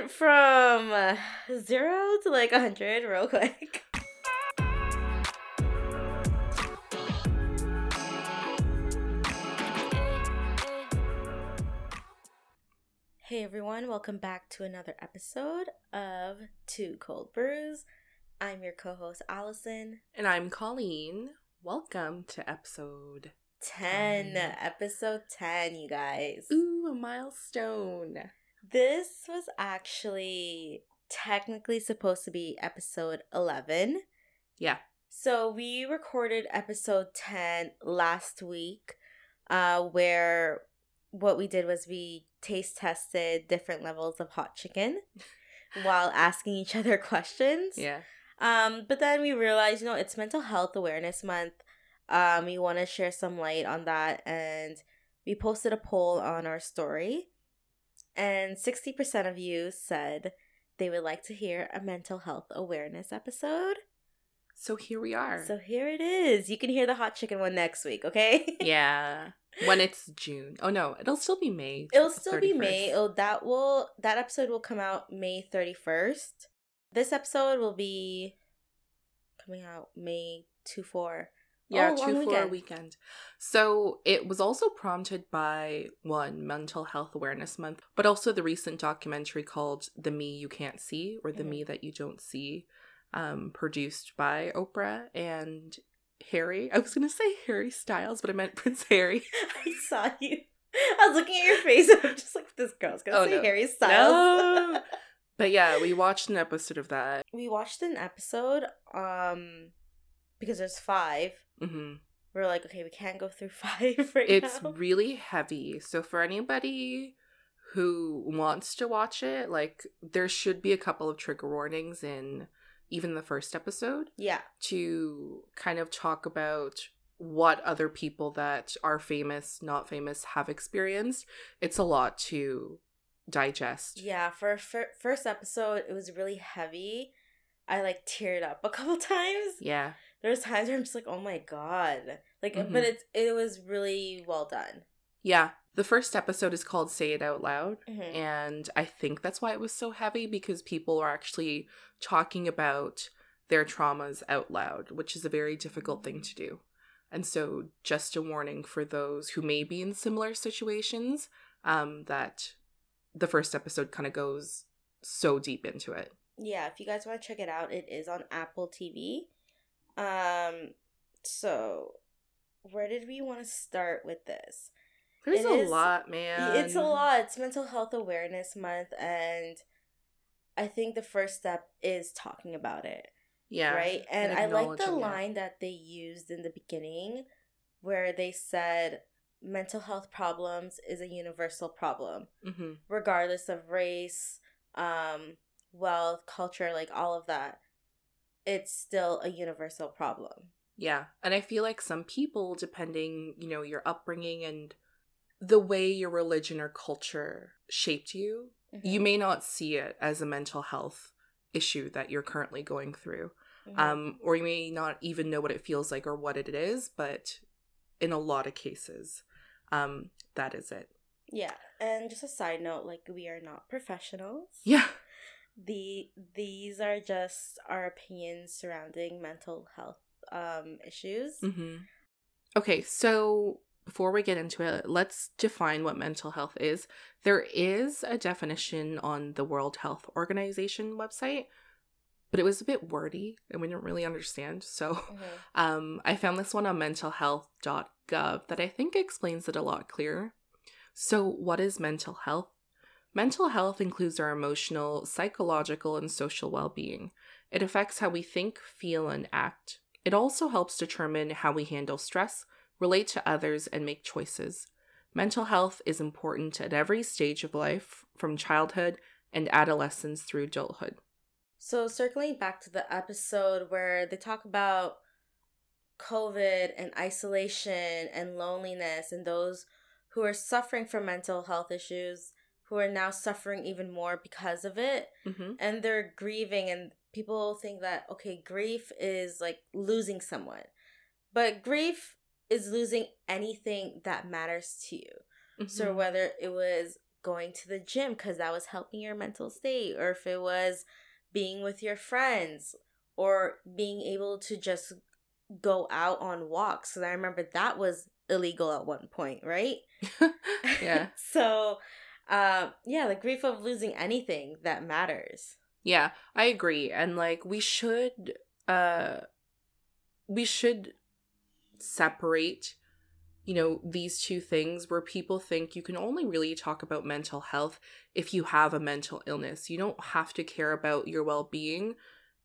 went from uh, zero to like a hundred real quick. Hey everyone, welcome back to another episode of Two Cold Brews. I'm your co host Allison. And I'm Colleen. Welcome to episode 10. 10. Episode 10, you guys. Ooh, a milestone. This was actually technically supposed to be episode 11. Yeah. So we recorded episode 10 last week, uh, where what we did was we taste tested different levels of hot chicken while asking each other questions. Yeah. Um, but then we realized, you know, it's Mental Health Awareness Month. Um, we want to share some light on that, and we posted a poll on our story, and sixty percent of you said they would like to hear a mental health awareness episode. So here we are. So here it is. You can hear the hot chicken one next week, okay? yeah. When it's June. Oh no, it'll still be May. It'll still be May. Oh, that will that episode will come out May thirty first. This episode will be coming out May two four. Yeah, Oh, two for a weekend. So it was also prompted by one Mental Health Awareness Month, but also the recent documentary called "The Me You Can't See" or "The Mhm. Me That You Don't See," um, produced by Oprah and Harry. I was gonna say Harry Styles, but I meant Prince Harry. I saw you. I was looking at your face. and I'm just like, this girl's gonna Oh, say no. Harry Styles. No. But yeah, we watched an episode of that. we watched an episode, um, because there's five. hmm We're like, okay, we can't go through five right It's now. really heavy. So for anybody who wants to watch it, like there should be a couple of trigger warnings in even the first episode yeah, to kind of talk about what other people that are famous, not famous have experienced. It's a lot to digest. yeah. For fir- first episode, it was really heavy. I like teared up a couple times. Yeah. There's times where I'm just like, oh my god, like, Mhm. but it's it was really well done. Yeah. The first episode is called Say It Out Loud. Mhm. And I think that's why it was so heavy because people are actually talking about their traumas out loud, which is a very difficult thing to do. And so, just a warning for those who may be in similar situations um, that the first episode kind of goes so deep into it. yeah if you guys want to check it out it is on apple tv um so where did we want to start with this There's It a is- lot, man. it's a lot it's mental health awareness month and i think the first step is talking about it Yeah. right and i like the it. line that they used in the beginning where they said mental health problems is a universal problem Mhm. regardless of race, um, wealth, culture, like all of that, it's still a universal problem. Yeah. And I feel like some people, depending, you know, your upbringing and the way your religion or culture shaped you, you may not see it as a mental health issue that you're currently going through. Mhm. Um, or you may not even know what it feels like or what it is, but in a lot of cases, um, that is it. yeah, and just a side note, like we are not professionals. Yeah. The these are just our opinions surrounding mental health um issues. hmm Okay, so before we get into it, let's define what mental health is. There is a definition on the World Health Organization website, but it was a bit wordy and we didn't really understand. So Mhm. um, I found this one on mentalhealth.gov that I think explains it a lot clearer. So, what is mental health? Mental health includes our emotional, psychological, and social well being. It affects how we think, feel, and act. It also helps determine how we handle stress, relate to others, and make choices. Mental health is important at every stage of life, from childhood and adolescence through adulthood. So circling back to the episode where they talk about COVID and isolation and loneliness and those who are suffering from mental health issues who are now suffering even more because of it Mm-hmm. and they're grieving and people think that okay grief is like losing someone but grief is losing anything that matters to you Mm-hmm. so whether it was going to the gym because that was helping your mental state, or if it was being with your friends, or being able to just go out on walks. Because I remember that was illegal at one point, right? yeah. so, um, yeah, the grief of losing anything that matters. Yeah, I agree. And like we should uh we should separate you know these two things where people think you can only really talk about mental health if you have a mental illness. You don't have to care about your well-being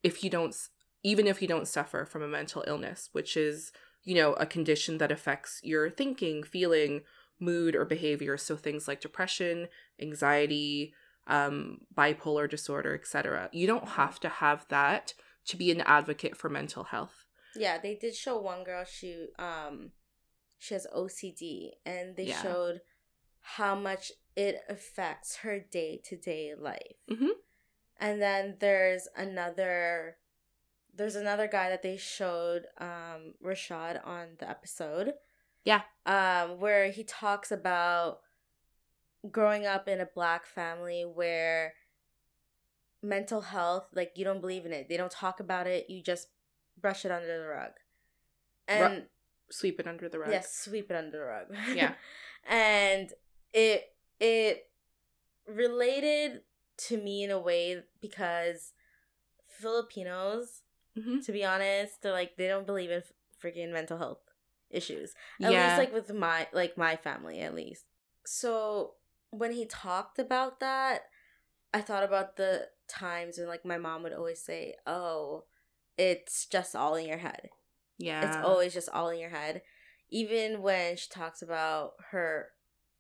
if you don't even if you don't suffer from a mental illness, which is, you know, a condition that affects your thinking, feeling, mood or behavior, so things like depression, anxiety, um, bipolar disorder, etc. You don't have to have that to be an advocate for mental health. Yeah, they did show one girl she um she has OCD and they yeah. showed how much it affects her day-to-day life. Mm-hmm. And then there's another there's another guy that they showed um Rashad on the episode. Yeah. Um where he talks about growing up in a black family where mental health like you don't believe in it. They don't talk about it. You just brush it under the rug. And Ru- sweep it under the rug. Yes sweep it under the rug. Yeah. And it it related to me in a way because filipinos mm-hmm. to be honest they're like they don't believe in freaking mental health issues at yeah. least like with my like my family at least so when he talked about that, I thought about the times when like my mom would always say, "Oh, it's just all in your head." Yeah. It's always just all in your head. Even when she talks about her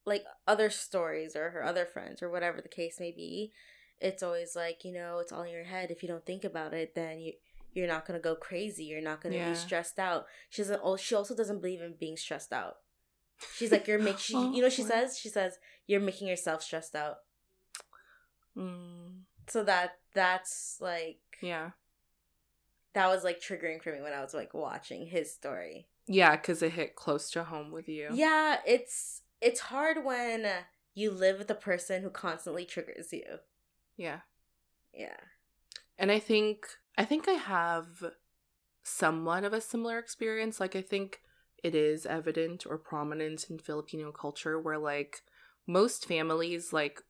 like other stories or her other friends or whatever the case may be, it's always like, you know, it's all in your head. If you don't think about it, then you you're not gonna go crazy. You're not gonna yeah. be stressed out. She doesn't. Oh, she also doesn't believe in being stressed out. She's like, you're making. She, you know, she says. She says you're making yourself stressed out. Mm. So that that's like yeah. That was like triggering for me when I was like watching his story. Yeah, because it hit close to home with you. Yeah, it's it's hard when you live with a person who constantly triggers you. Yeah. Yeah. And I think I think I have somewhat of a similar experience. Like I think it is evident or prominent in Filipino culture where like most families like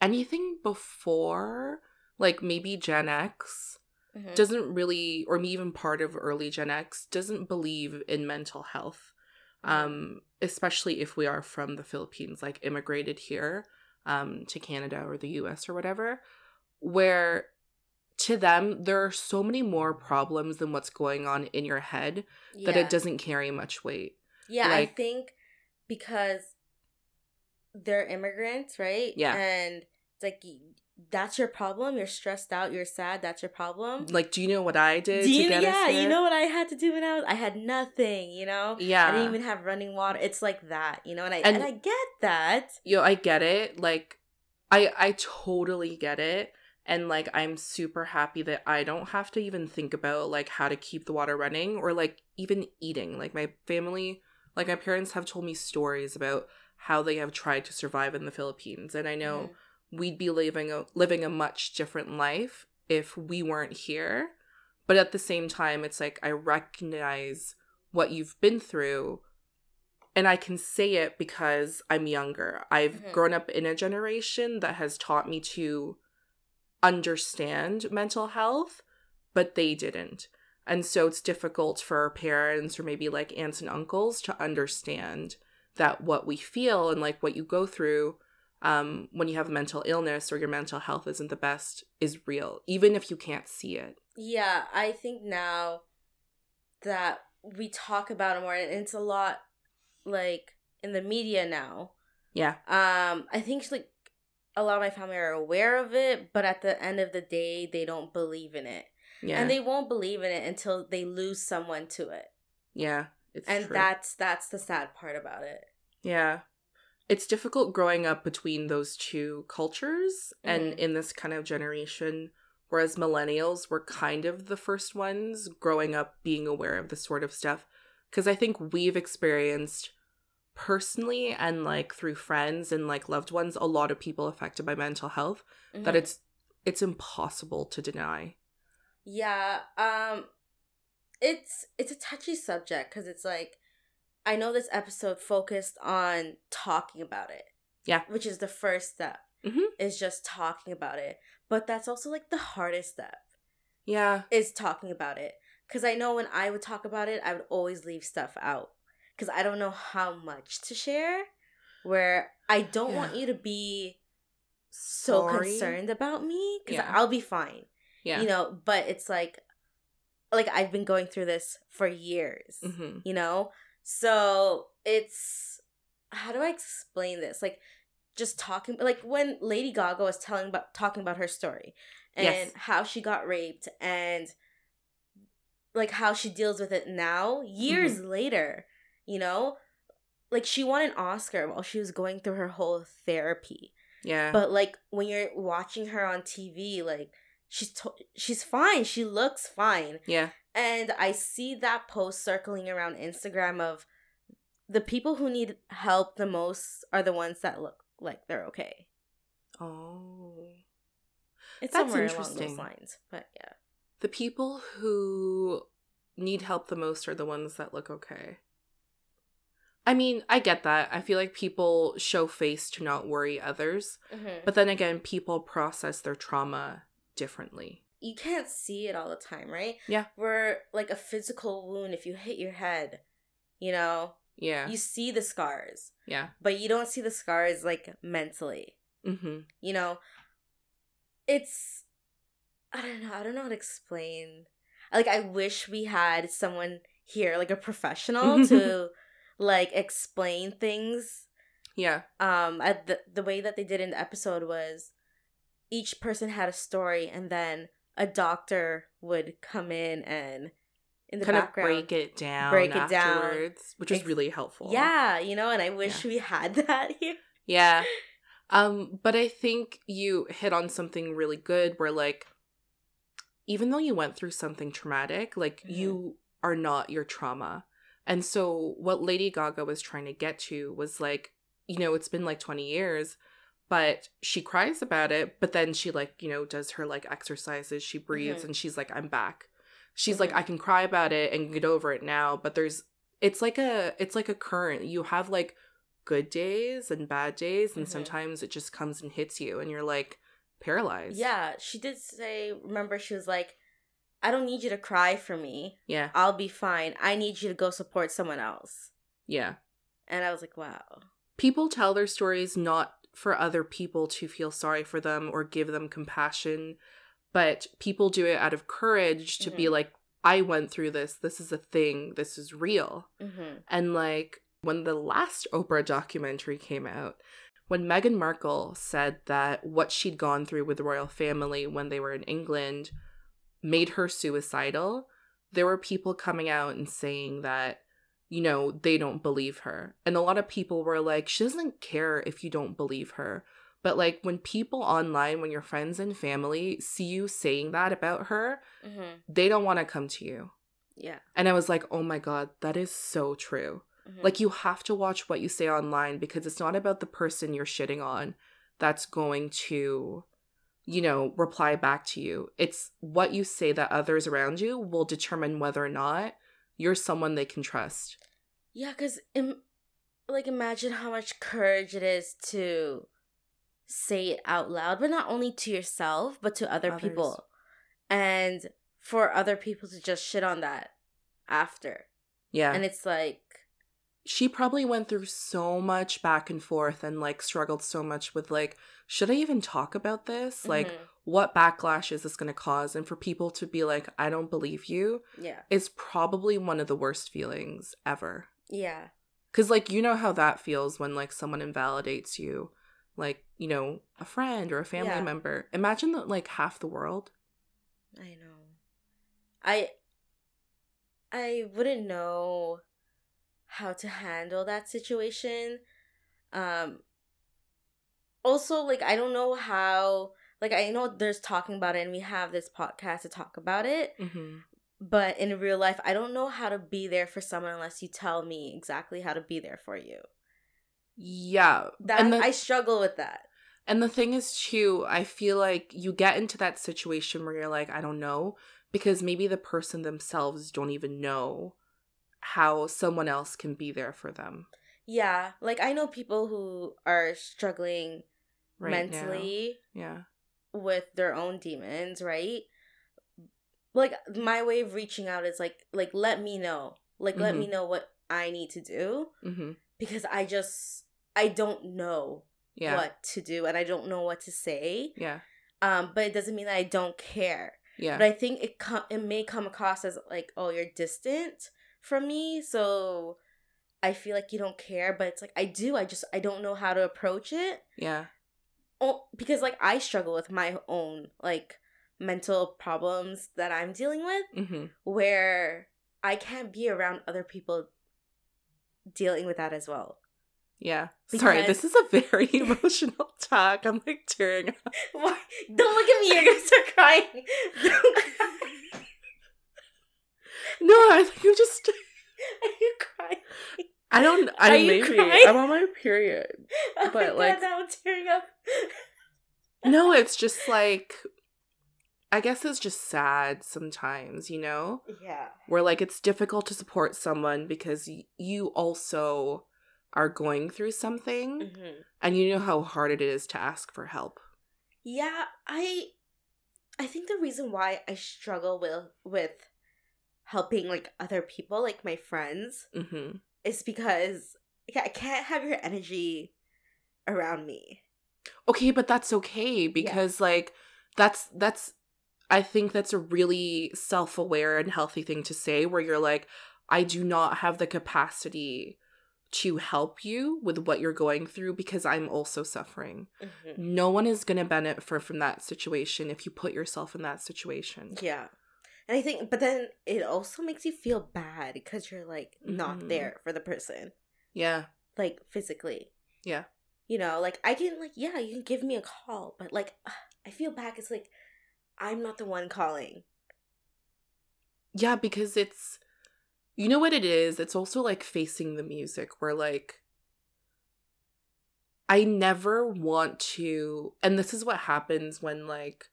anything before like maybe Gen X mm-hmm. doesn't really or even part of early Gen X doesn't believe in mental health. Mm-hmm. Um especially if we are from the Philippines like immigrated here um to Canada or the US or whatever where to them there are so many more problems than what's going on in your head yeah. that it doesn't carry much weight. Yeah like, i think because they're immigrants right? Yeah. And it's like that's your problem you're stressed out you're sad that's your problem. Like do you know what i did do you, yeah you know what i had to do when i was i had nothing you know? Yeah i didn't even have running water it's like that you know and i and, and i get that. Yo i get it like i i totally get it and like i'm super happy that i don't have to even think about like how to keep the water running or like even eating like my family like my parents have told me stories about how they have tried to survive in the philippines and i know mm-hmm. we'd be living a living a much different life if we weren't here but at the same time it's like i recognize what you've been through and I can say it because I'm younger. I've mm-hmm. grown up in a generation that has taught me to understand mental health, but they didn't. And so it's difficult for parents or maybe like aunts and uncles to understand that what we feel and like what you go through um, when you have a mental illness or your mental health isn't the best is real, even if you can't see it. Yeah, I think now that we talk about it more, and it's a lot like in the media now. Yeah. Um, I think like a lot of my family are aware of it, but at the end of the day, they don't believe in it. Yeah. And they won't believe in it until they lose someone to it. Yeah. and true. that's that's the sad part about it. Yeah. It's difficult growing up between those two cultures mm-hmm. and in this kind of generation whereas millennials were kind of the first ones growing up being aware of this sort of stuff because I think we've experienced personally and like through friends and like loved ones, a lot of people affected by mental health that Mhm. it's it's impossible to deny. Yeah, um it's it's a touchy subject cuz it's like I know this episode focused on talking about it. Yeah. Which is the first step. Mhm. Is just talking about it. But that's also like the hardest step Yeah. is talking about it cuz I know when I would talk about it, I would always leave stuff out cuz I don't know how much to share where I don't want you to be so Sorry. concerned about me cuz Yeah. I'll be fine Yeah. you know but it's like like i've been going through this for years hmm you know so it's how do i explain this like just talking like when lady gaga was telling about talking about her story and Yes. how she got raped and like how she deals with it now years Mm-hmm. later you know like she won an oscar while she was going through her whole therapy Yeah. but like when you're watching her on TV, like she's to- she's fine. She looks fine. yeah. And I see that post circling around Instagram of the people who need help the most are the ones that look like they're okay. Oh. It's That's somewhere along interesting. those lines. But yeah. The people who need help the most are the ones that look okay. I mean, I get that. I feel like people show face to not worry others. Mm-hmm. But then again, people process their trauma differently. you can't see it all the time, right? Yeah. We're like a physical wound, if you hit your head, you know, Yeah. you see the scars, yeah. but you don't see the scars like mentally. Mm-hmm. you know it's i don't know i don't know how to explain like i wish we had someone here like a professional to like explain things Yeah. um at the, the way that they did in the episode was each person had a story and then a doctor would come in and in the kind background break it down break it down. which is really helpful. yeah you know and i wish we had that here Yeah. Um, but I think you hit on something really good where like even though you went through something traumatic, like Mhm. you are not your trauma. And so what Lady Gaga was trying to get to was like, you know, it's been like 20 years, but she cries about it, but then she like, you know, does her like exercises, she breathes Mhm. and she's like, I'm back. She's like, Mhm. I can cry about it and get over it now, but there's it's like a it's like a current. You have like good days and bad days and Mhm. sometimes it just comes and hits you and you're like paralyzed. Yeah, she did say, remember, she was like, I don't need you to cry for me. Yeah. I'll be fine. I need you to go support someone else. Yeah. And I was like, wow. People tell their stories not for other people to feel sorry for them or give them compassion, but people do it out of courage to be Mhm. like, I went through this. This is a thing. This is real. Mm-hmm. And like when the last Oprah documentary came out, when Meghan Markle said that what she'd gone through with the royal family when they were in England made her suicidal, there were people coming out and saying that, you know, they don't believe her. And a lot of people were like, she doesn't care if you don't believe her. But like when people online, when your friends and family see you saying that about her, Mm-hmm. they don't want to come to you. Yeah. And I was like, oh my God, that is so true. Mhm. Like you have to watch what you say online because it's not about the person you're shitting on that's going to you know reply back to you. It's what you say that others around you will determine whether or not you're someone they can trust. yeah, because, Im- like, imagine how much courage it is to say it out loud, but not only to yourself, but to other Others. people. And for other people to just shit on that after. Yeah. And it's like, she probably went through so much back and forth and like struggled so much with like should I even talk about this? Like mhm. what backlash is this going to cause? And for people to be like I don't believe you yeah. is probably one of the worst feelings ever. Yeah. Cause like you know how that feels when like someone invalidates you, like you know a friend or a family Yeah. member. Imagine that like half the world. I know. I I wouldn't know how to handle that situation. Um also like I don't know how like I know there's talking about it and we have this podcast to talk about it, Mm-hmm. but in real life I don't know how to be there for someone unless you tell me exactly how to be there for you. Yeah. That and the, I struggle with that. and the thing is too, I feel like you get into that situation where you're like, I don't know, because maybe the person themselves don't even know how someone else can be there for them Yeah, like I know people who are struggling right mentally now. Yeah. with their own demons, right? Like my way of reaching out is like like let me know. Like let Mhm. me know what I need to do Mm-hmm. because I just I don't know Yeah. what to do and I don't know what to say. Yeah. Um but it doesn't mean that I don't care. Yeah. But I think it com- it may come across as like oh you're distant from me, so I feel like you don't care, but it's like I do. I just I don't know how to approach it. yeah. Oh, because like I struggle with my own like mental problems that I'm dealing with Mm-hmm. where I can't be around other people dealing with that as well. Yeah. Sorry, this is a very emotional talk. I'm like tearing up. Why? Don't look at me, you're gonna start crying. No, I think I'm just Are you crying? I don't I Are you maybe crying? I'm on my period. Oh But, my like- God, now I'm tearing up. No, it's just like I guess it's just sad sometimes, you know? Yeah. Where like it's difficult to support someone because y- you also are going through something hmm and you know how hard it is to ask for help. Yeah, I I think the reason why I struggle with with helping like other people, like my friends, Mhm. is because I can't have your energy around me. Okay, but that's okay because like that's that's I think that's a really self-aware and healthy thing to say where you're like I do not have the capacity to help you with what you're going through because I'm also suffering. Mm-hmm. No one is going to benefit from that situation if you put yourself in that situation. Yeah. And I think, but then it also makes you feel bad because you're like not Mhm. there for the person, Yeah. like physically. Yeah. You know, like I can, like, yeah, you can give me a call, but like, I feel bad. It's like I'm not the one calling. Yeah, because it's you know what it is? It's also like facing the music where like I never want to and this is what happens when like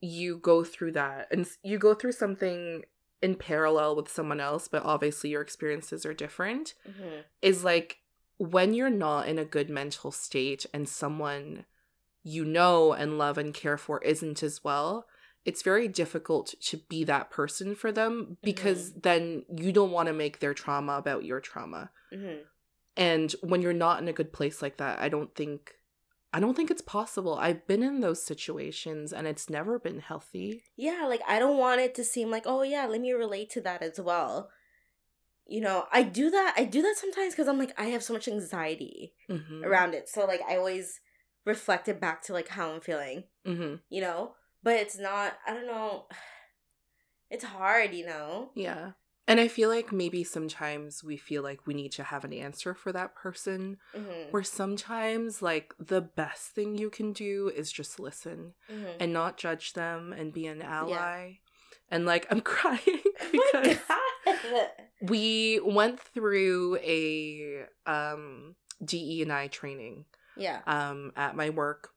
you go through that and you go through something in parallel with someone else, but obviously your experiences are different. Mm-hmm. Is like when you're not in a good mental state and someone you know and love and care for isn't as well, it's very difficult to be that person for them because then you don't want to make their trauma about your trauma. Mm-hmm. And when you're not in a good place like that, I don't think I don't think it's possible. I've been in those situations and it's never been healthy. Yeah, like I don't want it to seem like, oh yeah, let me relate to that as well. You know, I do that. I do that sometimes because I'm like, I have so much anxiety Mhm. around it. So like, I always reflect it back to like how I'm feeling. Mhm. You know, but it's not. I don't know. It's hard, you know. Yeah. And I feel like maybe sometimes we feel like we need to have an answer for that person, Mm-hmm. where sometimes, like, the best thing you can do is just listen Mm-hmm. and not judge them and be an ally. And, like, I'm crying Oh because we went through a um, DE and I training Yeah. um, at my work.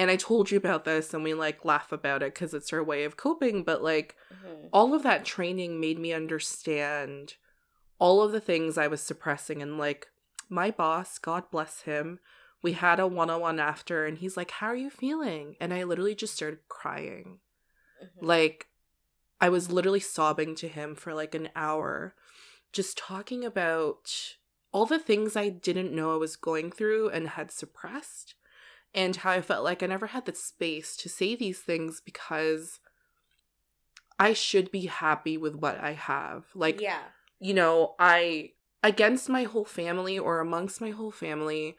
And I told you about this, and we like laugh about it because it's our way of coping. But like, Mm-hmm. all of that training made me understand all of the things I was suppressing. And like, my boss, God bless him, we had a one on one after, and he's like, How are you feeling? And I literally just started crying. Mhm. Like, I was literally sobbing to him for like an hour, just talking about all the things I didn't know I was going through and had suppressed, and how I felt like I never had the space to say these things because I should be happy with what I have. Like, yeah. you know, I, against my whole family or amongst my whole family,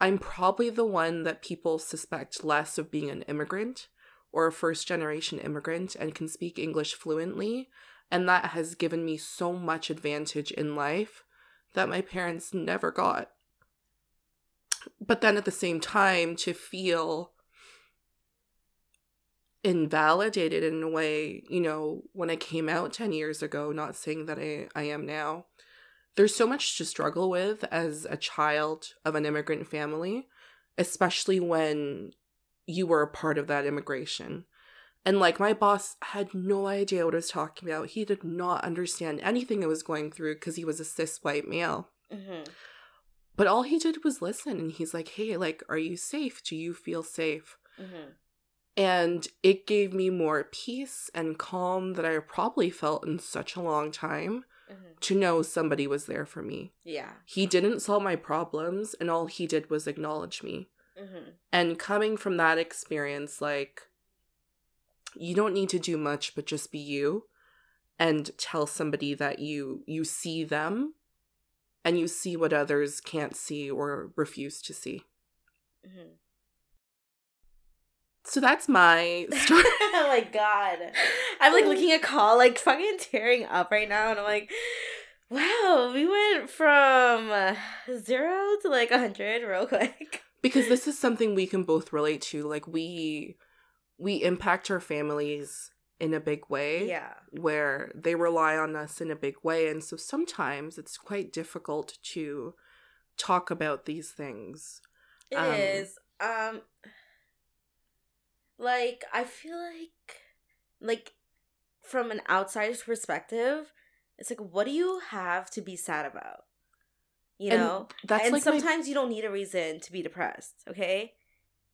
I'm probably the one that people suspect less of being an immigrant or a first generation immigrant and can speak English fluently. And that has given me so much advantage in life that my parents never got. But then at the same time, to feel invalidated in a way, you know, when I came out 10 years ago, not saying that I, I am now, there's so much to struggle with as a child of an immigrant family, especially when you were a part of that immigration. And like my boss had no idea what I was talking about. He did not understand anything I was going through because he was a cis white male. Mm-hmm. But all he did was listen and he's like, hey, like, are you safe? Do you feel safe? Mm-hmm. And it gave me more peace and calm that I probably felt in such a long time Mm-hmm. to know somebody was there for me. Yeah. He didn't solve my problems, and all he did was acknowledge me. Mm-hmm. And coming from that experience, like, you don't need to do much but just be you and tell somebody that you you see them and you see what others can't see or refuse to see. Mm-hmm. So that's my story. oh my god. I'm like looking at call, like fucking tearing up right now, and I'm like, wow, we went from zero to like a hundred real quick. because this is something we can both relate to. Like we we impact our families in a big way. Yeah. Where they rely on us in a big way. And so sometimes it's quite difficult to talk about these things. It Um, is. Um like I feel like like from an outsider's perspective, it's like what do you have to be sad about? You And know? That's and like my- sometimes you don't need a reason to be depressed, okay?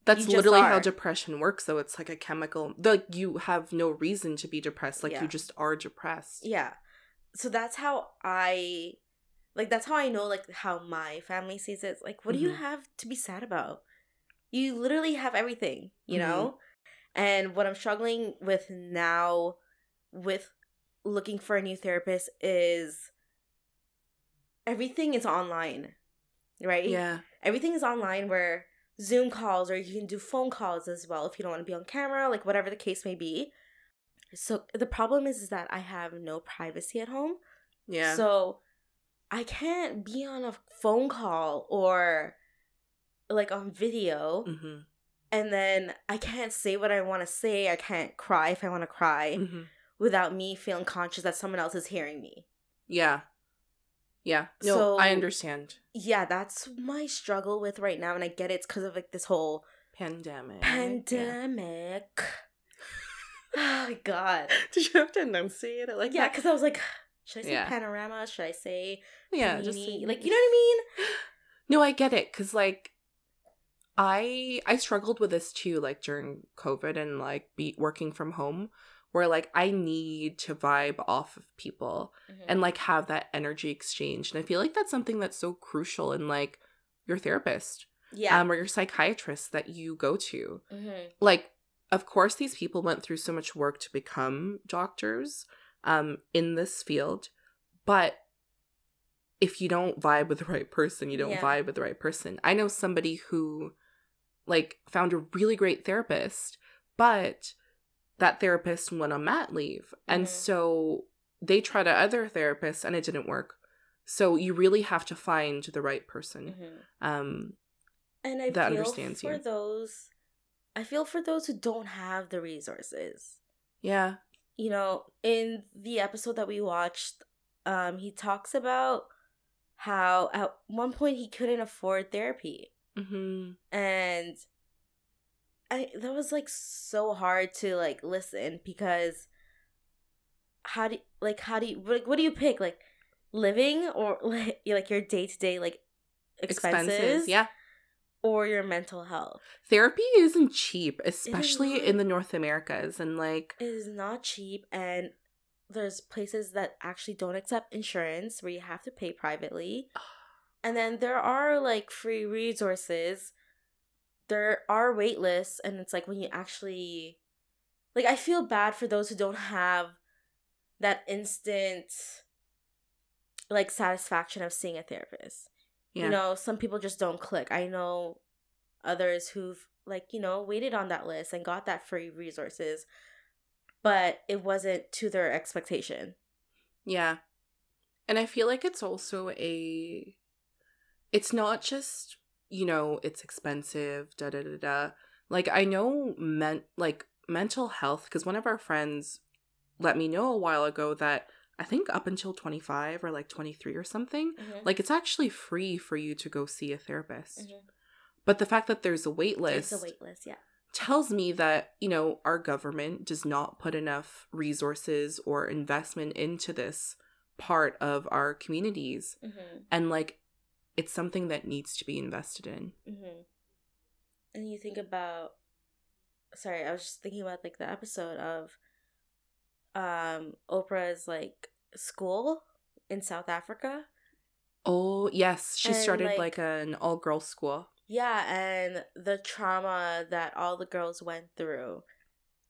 That's literally how depression works, though. It's like a chemical. Like you have no reason to be depressed. Like Yeah. you just are depressed. Yeah. So that's how I like that's how I know like how my family sees it. It's like what do you Mhm. have to be sad about? You literally have everything, you Mhm. know? And what I'm struggling with now with looking for a new therapist is everything is online. Right? Yeah. everything is online where Zoom calls or you can do phone calls as well if you don't want to be on camera, like whatever the case may be. So the problem is, is that I have no privacy at home. Yeah. So I can't be on a phone call or like on video hmm and then I can't say what I want to say. I can't cry if I want to cry hmm without me feeling conscious that someone else is hearing me. Yeah. Yeah. No, I understand. Yeah, that's my struggle with right now and I get it. it's cuz of like this whole Pandemic. Yeah. pandemic. oh my god. Did you have to enunciate it like Yeah, that? because I was like, should I say Yeah. panorama? Should I say Yeah. Just panini? like you know what I mean? No, I get it cuz like I I struggled with this too like during COVID and like be working from home where like I need to vibe off of people mean? and like have that energy exchange. And I feel like that's something that's so crucial in like your therapist yeah. um or your psychiatrist that you go to. Mhm. Like of course these people went through so much work to become doctors um in this field, but if you don't vibe with the right person, you don't Yeah. vibe with the right person. I know somebody who like found a really great therapist, but that therapist went on mat leave. And Mhm. so they tried other therapists and it didn't work. So you really have to find the right person. Mhm. Um And I that feel understands for you. those I feel for those who don't have the resources. yeah. You know, in the episode that we watched, um, he talks about how at one point he couldn't afford therapy. Mhm. and i that was like so hard to like listen because how do like how do you like what do you pick like living or like like your day-to-day like expenses, Yeah. or your mental health Therapy isn't cheap, especially not. in the North Americas and like it is not cheap and there's places that actually don't accept insurance where you have to pay privately and then there are like free resources there are wait lists and it's like when you actually like i feel bad for those who don't have that instant like satisfaction of seeing a therapist yeah. you know some people just don't click i know others who've like you know waited on that list and got that free resources but it wasn't to their expectation Yeah. And I feel like it's also a it's not just, you know, it's expensive, da da da da. Like I know men like mental health because one of our friends let me know a while ago that I think up until 25 or like 23 or something, Mhm. like it's actually free for you to go see a therapist. Mhm. But the fact that there's a wait list a wait list, yeah. tells me that, you know, our government does not put enough resources or investment into this part of our communities. Mm-hmm. And like, it's something that needs to be invested in. Mm-hmm. And you think about, sorry, I was just thinking about like the episode of, um, Oprah's like school in South Africa. Oh, yes. She And, started like- like, an all girls school. Yeah, and the trauma that all the girls went through,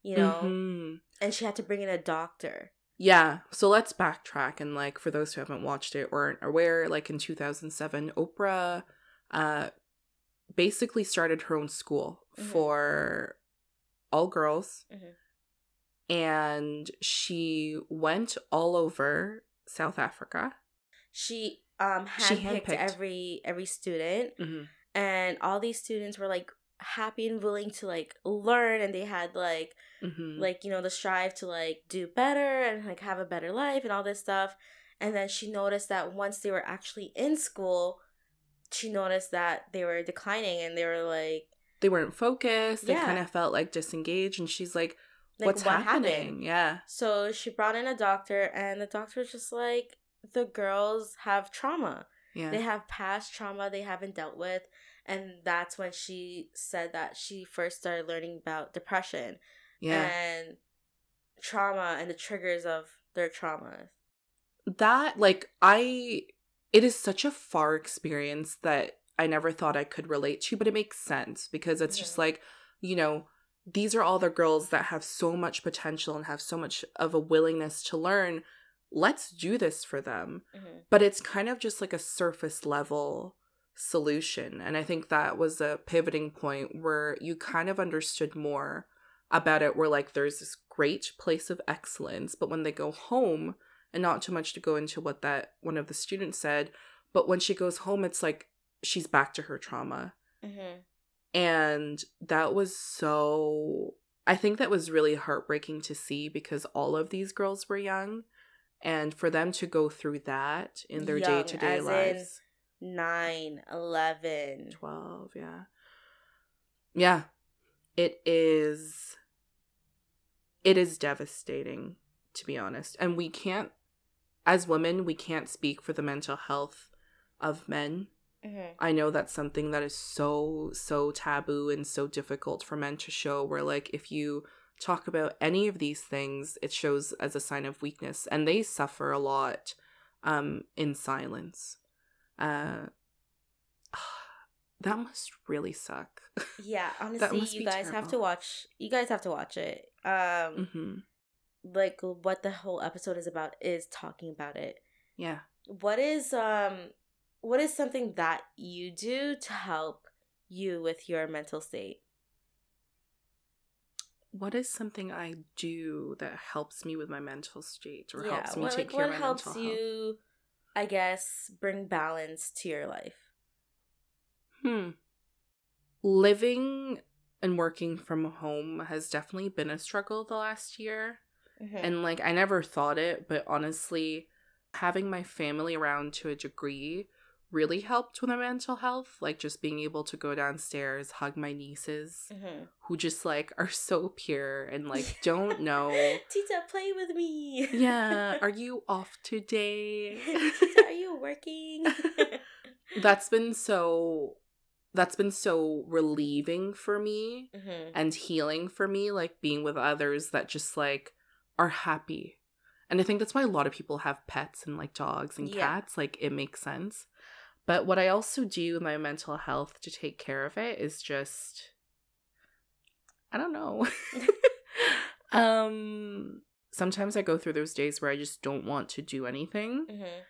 you know, Mhm. and she had to bring in a doctor. Yeah. So let's backtrack. And like, for those who haven't watched it or aren't aware, like in 2007, Oprah uh, basically started her own school Mhm. for all girls. Mhm. And she went all over South Africa. She um She handpicked handpicked. every every student, Mm-hmm. and all these students were like happy and willing to like learn, and they had like Mm-hmm. like you know the strive to like do better and like have a better life and all this stuff and then she noticed that once they were actually in school she noticed that they were declining and they were like they weren't focused. They Yeah. kind of felt like disengaged. And she's like, like what's what happening? happened Yeah. so she brought in a doctor and the doctor was just like the girls have trauma Yeah. they have past trauma they haven't dealt with and that's when she said that she first started learning about depression yeah. and trauma and the triggers of their traumas that like i it is such a far experience that i never thought i could relate to but it makes sense because it's just like you know these are all the girls that have so much potential and have so much of a willingness to learn let's do this for them Mhm. but it's kind of just like a surface level solution and i think that was a pivoting point where you kind of understood more about it where like there's this great place of excellence but when they go home and not too much to go into what that one of the students said but when she goes home it's like she's back to her trauma Mhm. and that was so i think that was really heartbreaking to see because all of these girls were young and for them to go through that in their day-to-day as in- lives 9 11 12 yeah. Yeah it is it is devastating to be honest. And we can't as women we can't speak for the mental health of men. Mhm. i know that's something that is so so taboo and so difficult for men to show where like if you talk about any of these things it shows as a sign of weakness. And they suffer a lot um in silence uh that must really suck. Yeah honestly you guys have to watch you guys have to watch it. Um hmm like what the whole episode is about is talking about it. Yeah. What is um what is something that you do to help you with your mental state? What is something i do that helps me with my mental state or yeah helps me what, take like, care of my mental health you i guess bring balance to your life Hmm. Living and working from home has definitely been a struggle the last year. Mhm. And like, I never thought it, but honestly, having my family around to a degree really helped with my mental health. Like, just being able to go downstairs, hug my nieces Mhm. who just like are so pure and like don't know. Tita, play with me. yeah, are you off today? Tita, are you working? that's been so that's been so relieving for me Mhm. and healing for me like being with others that just like are happy and i think that's why a lot of people have pets and like dogs and Yeah. cats like it makes sense but what i also do with my mental health to take care of it is just i don't know um sometimes i go through those days where i just don't want to do anything Mhm.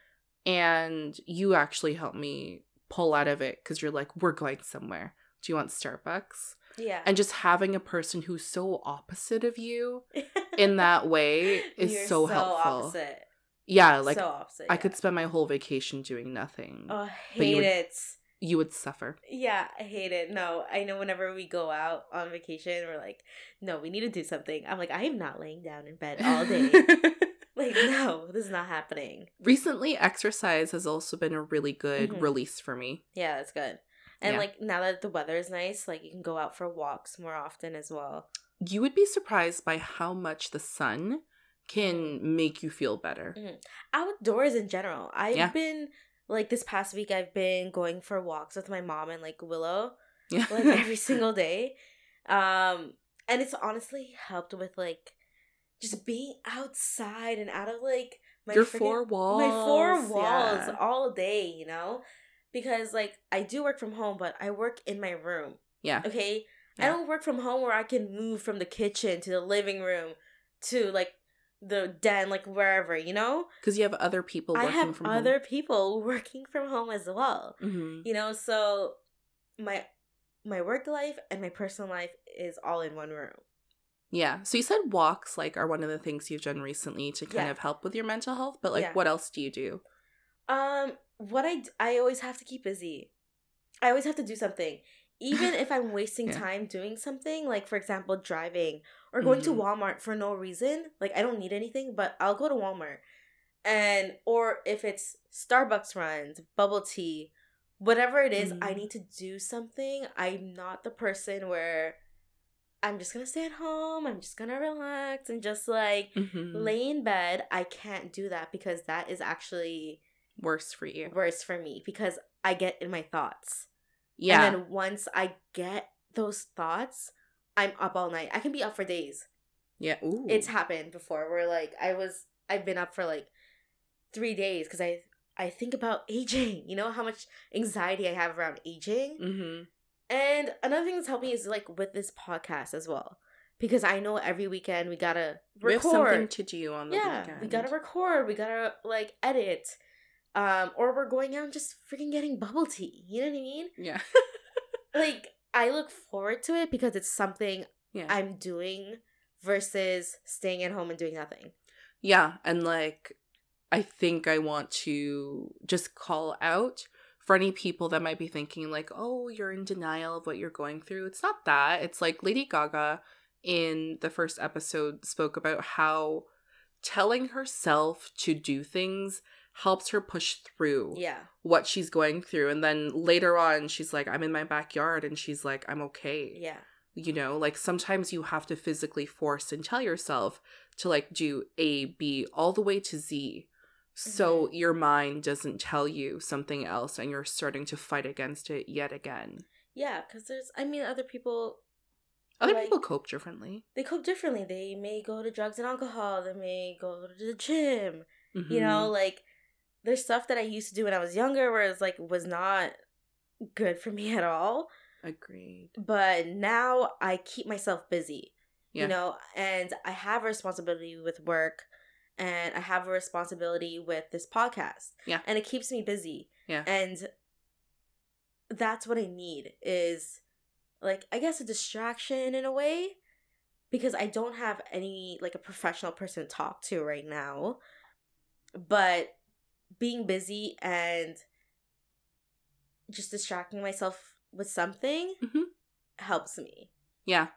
and you actually help me pull out of it because you're like we're going somewhere do you want starbucks Yeah. and just having a person who's so opposite of you in that way is You're so, helpful Opposite. Yeah like so opposite. i yeah. could spend my whole vacation doing nothing Oh, I but you hate would- it. you would suffer Yeah, I hate it. No, I know whenever we go out on vacation, we're like, no, we need to do something. I'm like, I am not laying down in bed all day. Like, no, this is not happening. Recently, exercise has also been a really good Mhm. release for me. Yeah, that's good. And Yeah. like now that the weather is nice, like you can go out for walks more often as well. You would be surprised by how much the sun can make you feel better. Outdoors in general. I've Yeah. been like this past week I've been going for walks with my mom and like Willow Yeah. like every single day. Um and it's honestly helped with like just being outside and out of like my Your four walls. my four walls Yeah. all day, you know? Because like I do work from home, but I work in my room. Yeah. Okay? I don't work from home where I can move from the kitchen to the living room to like the den, like wherever, you know? Because you have other people I working have from other people working from home as well. home. hmm You know, so my my work life and my personal life is all in one room. Yeah. So you said walks like are one of the things you've done recently to kind Yeah. of help with your mental health, but like Yeah. what else do you do? Um, what I I always have to keep busy. I always have to do something, even if I'm wasting Yeah. time doing something. Like for example, driving or going Mhm. to Walmart for no reason. Like I don't need anything, but I'll go to Walmart, and or if it's Starbucks runs, bubble tea, whatever it is, I Mhm. need to do something. I'm not the person where I'm just gonna stay at home. I'm just gonna relax and just like Mhm. lay in bed. I can't do that because that is actually Worse for you. worse for me because I get in my thoughts. Yeah. And then once I get those thoughts, I'm up all night. I can be up for days. yeah. Ooh. It's happened before where like I was I've been up for like 3 days cuz I I think about aging. You know how much anxiety I have around aging? hmm And another thing that's helped me is like with this podcast as well. Because I know every weekend we got to We have something record. to do on the Yeah, weekend. we got to record, we got to like edit. Um or we're going out and just freaking getting bubble tea. You know what I mean? Yeah. like I look forward to it because it's something yeah. I'm doing versus staying at home and doing nothing. Yeah, and like I think I want to just call out for any people that might be thinking like, "Oh, you're in denial of what you're going through." It's not that. It's like Lady Gaga in the first episode spoke about how telling herself to do things helps her push through Yeah. what she's going through and then later on she's like I'm in my backyard and she's like I'm okay Yeah. you know like sometimes you have to physically force and tell yourself to like do a b all the way to z so Mm-hmm. your mind doesn't tell you something else and you're starting to fight against it yet again Yeah, cuz there's I mean other people other Like- people cope differently they cope differently. They may go to drugs and alcohol, they may go to the gym. You Mhm. know, like there's stuff that I used to do when I was younger where it's like was not good for me at all. agreed But now I keep myself busy. Yeah. You know, and I have a responsibility with work and I have a responsibility with this podcast. Yeah. And it keeps me busy. Yeah. And that's what I need is like I guess a distraction in a way because I don't have any like a professional person to talk to right now. But being busy and just distracting myself with something Mhm. helps me. yeah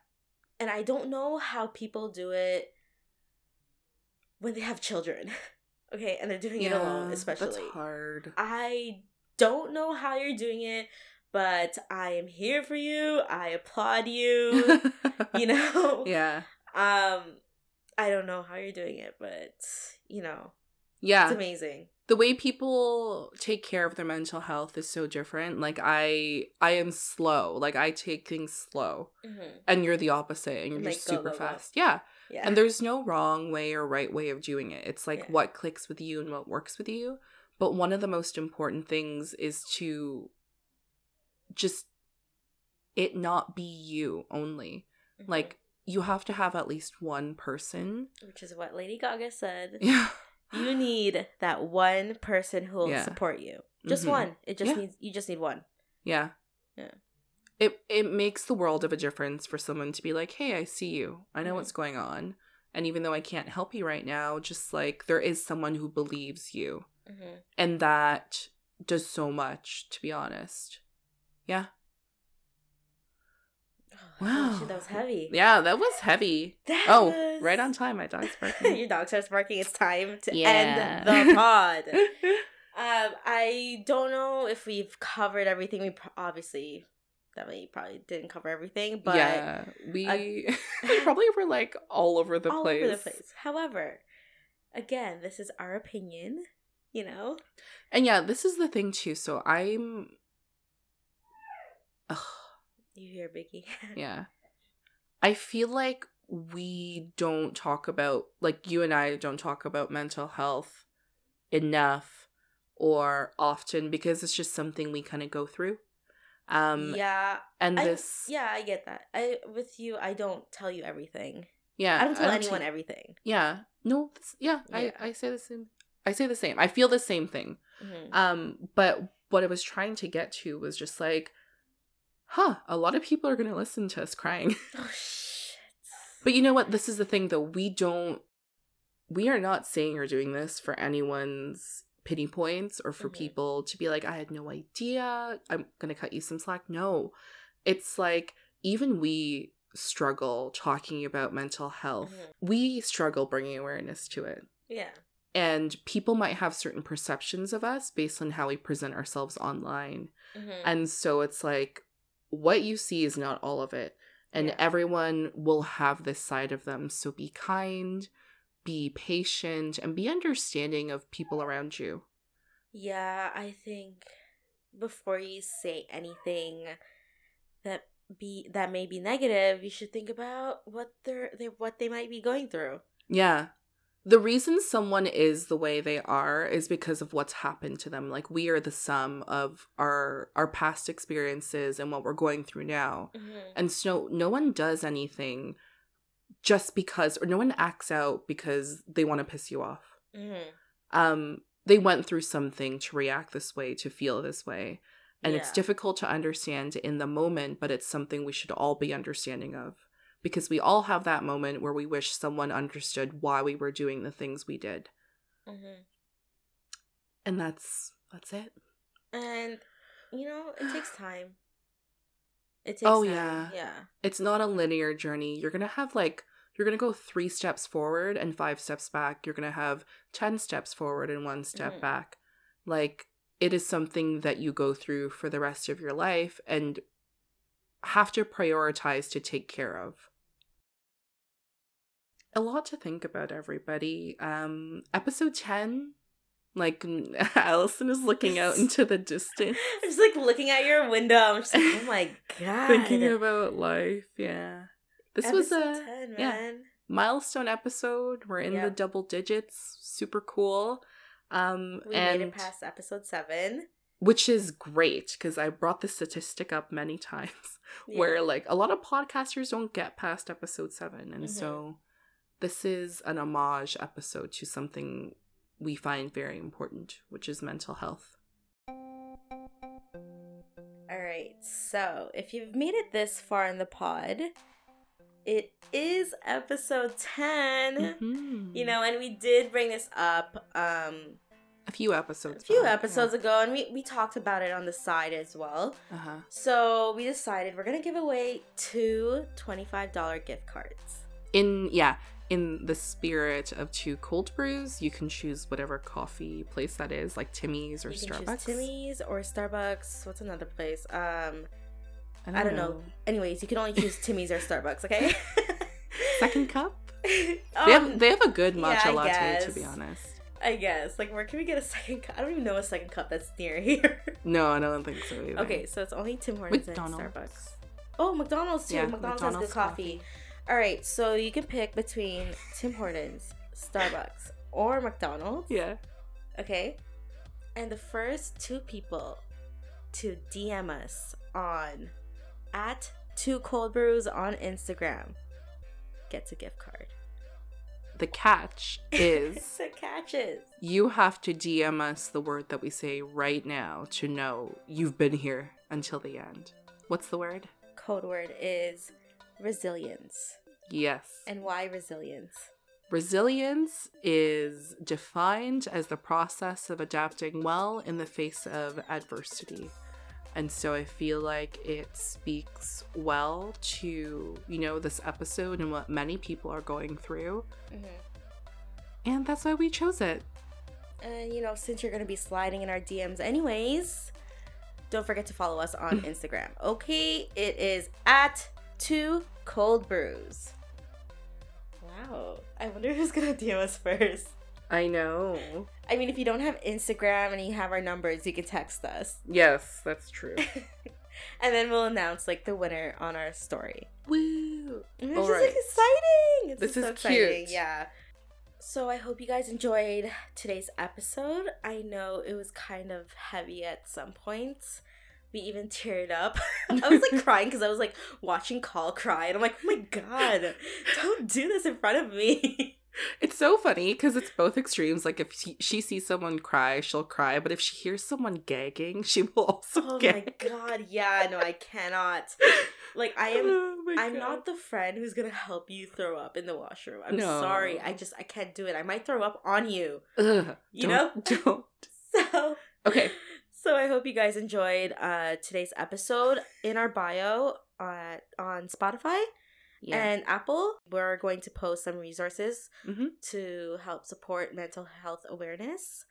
And I don't know how people do it when they have children. okay, and they're doing it alone, especially. that's hard I don't know how you're doing it, but I am here for you. I applaud you. you know? yeah Um I don't know how you're doing it, but you know, yeah it's amazing. The way people take care of their mental health is so different like i i am slow like i take things slow Mm-hmm. and you're the opposite and you're Like, just super go, go. fast yeah Yeah. and there's no wrong way or right way of doing it it's like Yeah. what clicks with you and what works with you but one of the most important things is to just it not be you only Mhm. like you have to have at least one person which is what Lady Gaga said. yeah You need that one person who will Yeah. support you. Just Mhm. one. It just Yeah. needs you just need one. Yeah. Yeah. It it makes the world of a difference for someone to be like, "Hey, I see you. I know Mhm. what's going on." And even though I can't help you right now, just like there is someone who believes you. Mm-hmm. And that does so much, to be honest. Yeah. Wow. shit, that was heavy. Yeah, that was heavy. That Oh, was Right on time, my dog's barking. Your dog starts barking. It's time to Yeah. end the pod. Um, I don't know if we've covered everything. We pro- obviously definitely probably didn't cover everything, but yeah, we probably were like all over the all place. over the place. However, again, this is our opinion. You know, And yeah, this is the thing too. So I'm. Ugh, you hear Biggie. yeah. I feel like we don't talk about, like, you and I don't talk about mental health enough or often because it's just something we kind of go through. Um, yeah, and I, this, yeah, I get that. I with you, I don't tell you everything. yeah, I don't tell te- anyone everything. yeah, no, this, yeah, Yeah. I, I say the same. I say the same. I feel the same thing. Mhm. Um, but what I was trying to get to was just like, huh, a lot of people are gonna listen to us crying. Oh shit! but you know what? This is the thing though. We don't we are not saying or doing this for anyone's pity points or for Mhm. people to be like, I had no idea. I'm gonna cut you some slack. No. It's like even we struggle talking about mental health. Mhm. We struggle bringing awareness to it Yeah. and people might have certain perceptions of us based on how we present ourselves online Mhm. and so it's like what you see is not all of it and Yeah. everyone will have this side of them so be kind be patient and be understanding of people around you Yeah, I think before you say anything that be that may be negative, you should think about what they're they what they might be going through. yeah the reason someone is the way they are is because of what's happened to them like we are the sum of our our past experiences and what we're going through now Mm-hmm. And so no one does anything just because or no one acts out because they want to piss you off. Mm-hmm. Um they went through something to react this way, to feel this way. And it's difficult to understand in the moment, but it's something we should all be understanding of because we all have that moment where we wish someone understood why we were doing the things we did. Mm-hmm. And that's that's it. And you know, it takes time. It takes Oh, time. yeah. Yeah. it's not a linear journey. You're going to have like you're going to go 3 steps forward and 5 steps back. You're going to have 10 steps forward and 1 step Mhm. back. Like it is something that you go through for the rest of your life and have to prioritize to take care of. A lot to think about everybody. Um episode 10 like Allison is looking out into the distance I'm just like looking at your window. I'm just like, oh my god. thinking about life. Yeah. This was a 10, yeah. milestone episode. We're in Yeah. the double digits. Super cool. Um We and made it past episode seven. which is great because I brought this statistic up many times where like a lot of podcasters don't get past episode 7 and Mhm. so this is an homage episode to something we find very important, which is mental health. All right. So, if you've made it this far in the pod, it is episode 10. Mhm. You know, and we did bring this up um a few episodes a few back, episodes ago and we we talked about it on the side as well. Uh-huh. So, we decided we're going to give away two $25 gift cards. in yeah in the spirit of two cold brews you can choose whatever coffee place that is like timmy's or you can starbucks Timmy's or Starbucks. What's another place? Um I don't know. Anyways, you can only choose Timmy's or Starbucks, okay? second cup um, they have they have a good yeah, matcha I latte to be honest I guess. Like, where can we get a second cup? I don't even know a second cup that's near here. no i don't think so either okay, so it's only Tim Hortons McDonald's. and Starbucks. Oh, McDonald's too. Yeah, McDonald's, McDonald's has good coffee. All right, so you can pick between Tim Hortons, Starbucks, or McDonald's. yeah Okay. And the first two people to DM us on at two cold brews on Instagram gets a gift card. the catch is the catches. you have to dm us the word that we say right now to know you've been here until the end what's the word Code word is resilience. yes And why resilience? Resilience is defined as the process of adapting well in the face of adversity. And so I feel like it speaks well to, you know, this episode and what many people are going through. Mm-hmm. And that's why we chose it. And you know, since you're gonna be sliding in our DMs anyways, don't forget to follow us on Instagram. Okay, it is at two cold brews. Wow. I wonder who's gonna DM us first. I know. I mean, if you don't have Instagram and you have our numbers, you can text us. Yes, that's true. and then we'll announce like the winner on our story. Woo! This is right. like exciting. This is exciting. cute. Yeah. So I hope you guys enjoyed today's episode. I know it was kind of heavy at some points. We even teared up. I was like crying because I was like watching Call cry, and I'm like, oh my god, don't do this in front of me. It's so funny because it's both extremes. Like if she, she sees someone cry, she'll cry, but if she hears someone gagging, she will also oh my god, yeah, no, I cannot. Like I am Oh I'm God. not the friend who's gonna help you throw up in the washroom. I'm No. sorry. I just I can't do it. I might throw up on you. Ugh, You don't, Don't. So Okay. So I hope you guys enjoyed uh today's episode. In our bio uh, on Spotify Yeah. and Apple, we're going to post some resources Mhm. to help support mental health awareness.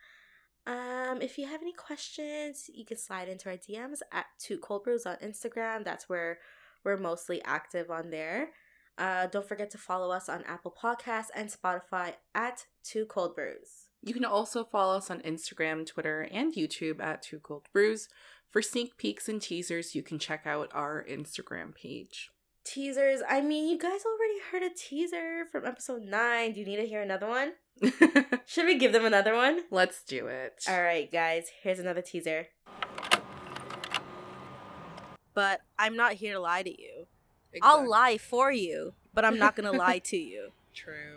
Um, if you have any questions, you can slide into our DMs at Two Cold Brews on Instagram. That's where we're mostly active on there. Uh, don't forget to follow us on Apple Podcasts and Spotify at Two Cold Brews. You can also follow us on Instagram, Twitter, and YouTube at Two Cold Brews. For sneak peeks and teasers, you can check out our Instagram page. Teasers. I mean, you guys already heard a teaser from episode nine. Do you need to hear another one? Should we give them another one? Let's do it. All right, guys, here's another teaser. But I'm not here to lie to you. Exactly. I'll lie for you, but I'm not going to lie to you. True.